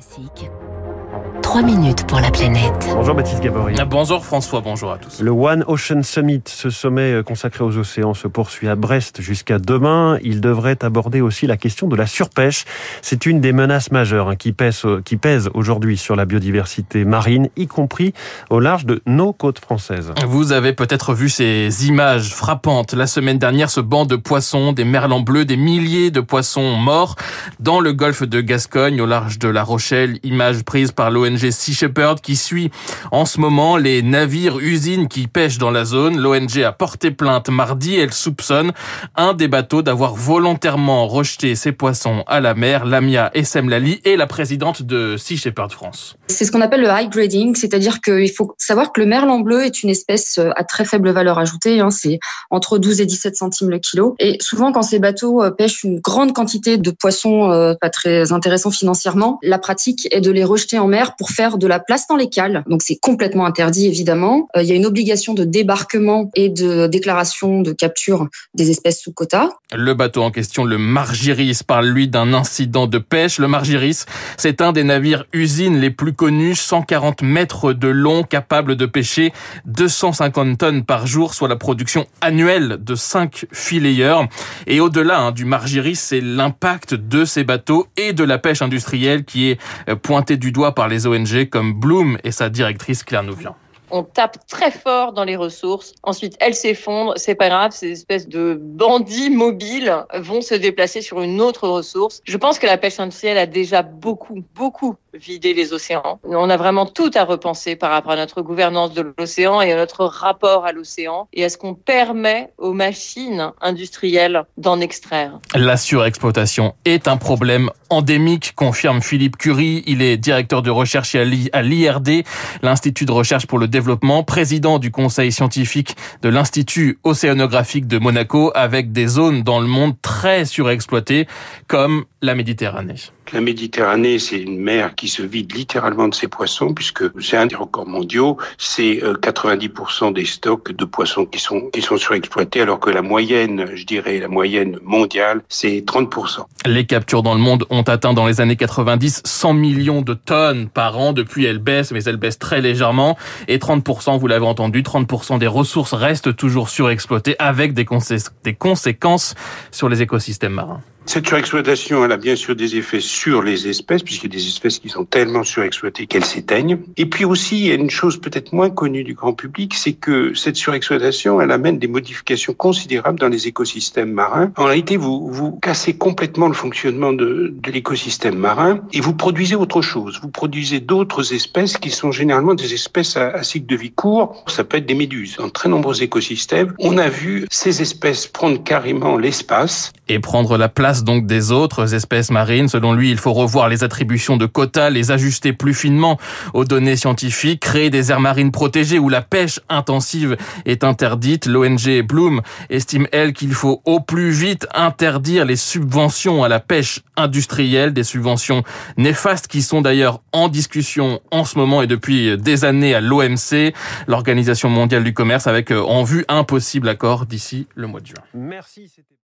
Classique. 3 minutes pour la planète. Bonjour Baptiste Gabory. Bonjour François, bonjour à tous. Le One Ocean Summit, ce sommet consacré aux océans, se poursuit à Brest jusqu'à demain. Il devrait aborder aussi la question de la surpêche. C'est une des menaces majeures hein, qui pèse, qui pèse aujourd'hui sur la biodiversité marine, y compris au large de nos côtes françaises. Vous avez peut-être vu ces images frappantes. La semaine dernière, ce banc de poissons, des merlans bleus, des milliers de poissons morts dans le golfe de Gascogne, au large de La Rochelle. Images prises par l'ONG Sea Shepherd qui suit en ce moment les navires usines qui pêchent dans la zone. L'ONG a porté plainte mardi. Elle soupçonne un des bateaux d'avoir volontairement rejeté ses poissons à la mer. Lamia Essemlali est la présidente de Sea Shepherd France. C'est ce qu'on appelle le high grading, c'est-à-dire qu'il faut savoir que le merlan bleu est une espèce à très faible valeur ajoutée. Hein. c'est entre 12 et 17 centimes le kilo. Et souvent, quand ces bateaux euh, pêchent une grande quantité de poissons euh, pas très intéressants financièrement, la pratique est de les rejeter en mer pour faire de la place dans les cales. Donc c'est complètement interdit évidemment. Euh, il y a une obligation de débarquement et de déclaration de capture des espèces sous quota. Le bateau en question, le Margiris, parle lui d'un incident de pêche. Le Margiris, c'est un des navires usines les plus connus, 140 mètres de long, capable de pêcher 250 tonnes par jour, soit la production annuelle de 5 filayeurs. Et au-delà hein, du Margiris, c'est l'impact de ces bateaux et de la pêche industrielle qui est euh, pointé du doigt par les ONG comme Bloom et sa directrice Claire Nouvian on tape très fort dans les ressources. Ensuite, elles s'effondrent. C'est pas grave. Ces espèces de bandits mobiles vont se déplacer sur une autre ressource. Je pense que la pêche industrielle a déjà beaucoup, beaucoup vidé les océans. On a vraiment tout à repenser par rapport à notre gouvernance de l'océan et à notre rapport à l'océan et à ce qu'on permet aux machines industrielles d'en extraire. La surexploitation est un problème endémique, confirme Philippe Curie. Il est directeur de recherche à l'IRD, l'Institut de recherche pour le développement, président du conseil scientifique de l'Institut océanographique de Monaco, avec des zones dans le monde très surexploitées, comme la Méditerranée. La Méditerranée, c'est une mer qui se vide littéralement de ses poissons, puisque c'est un des records mondiaux. C'est 90% des stocks de poissons qui sont, qui sont surexploités, alors que la moyenne, je dirais, la moyenne mondiale, c'est 30%. Les captures dans le monde ont atteint dans les années 90 100 millions de tonnes par an. Depuis, elles baissent, mais elles baissent très légèrement. Et 30%, vous l'avez entendu, 30% des ressources restent toujours surexploitées avec des conséquences sur les écosystèmes marins. Cette surexploitation, elle a bien sûr des effets sur les espèces, puisqu'il y a des espèces qui sont tellement surexploitées qu'elles s'éteignent. Et puis aussi, il y a une chose peut-être moins connue du grand public, c'est que cette surexploitation, elle amène des modifications considérables dans les écosystèmes marins. En réalité, vous, vous cassez complètement le fonctionnement de, l'écosystème marin et vous produisez autre chose. Vous produisez d'autres espèces qui sont généralement des espèces à, à cycle de vie court. Ça peut être des méduses. Dans très nombreux écosystèmes, on a vu ces espèces prendre carrément l'espace. Et prendre la donc des autres espèces marines. Selon lui, il faut revoir les attributions de quotas, les ajuster plus finement aux données scientifiques, créer des aires marines protégées où la pêche intensive est interdite. L'ONG Bloom estime, elle, qu'il faut au plus vite interdire les subventions à la pêche industrielle, des subventions néfastes qui sont d'ailleurs en discussion en ce moment et depuis des années à l'OMC, l'Organisation mondiale du commerce, avec en vue un possible accord d'ici le mois de juin. Merci.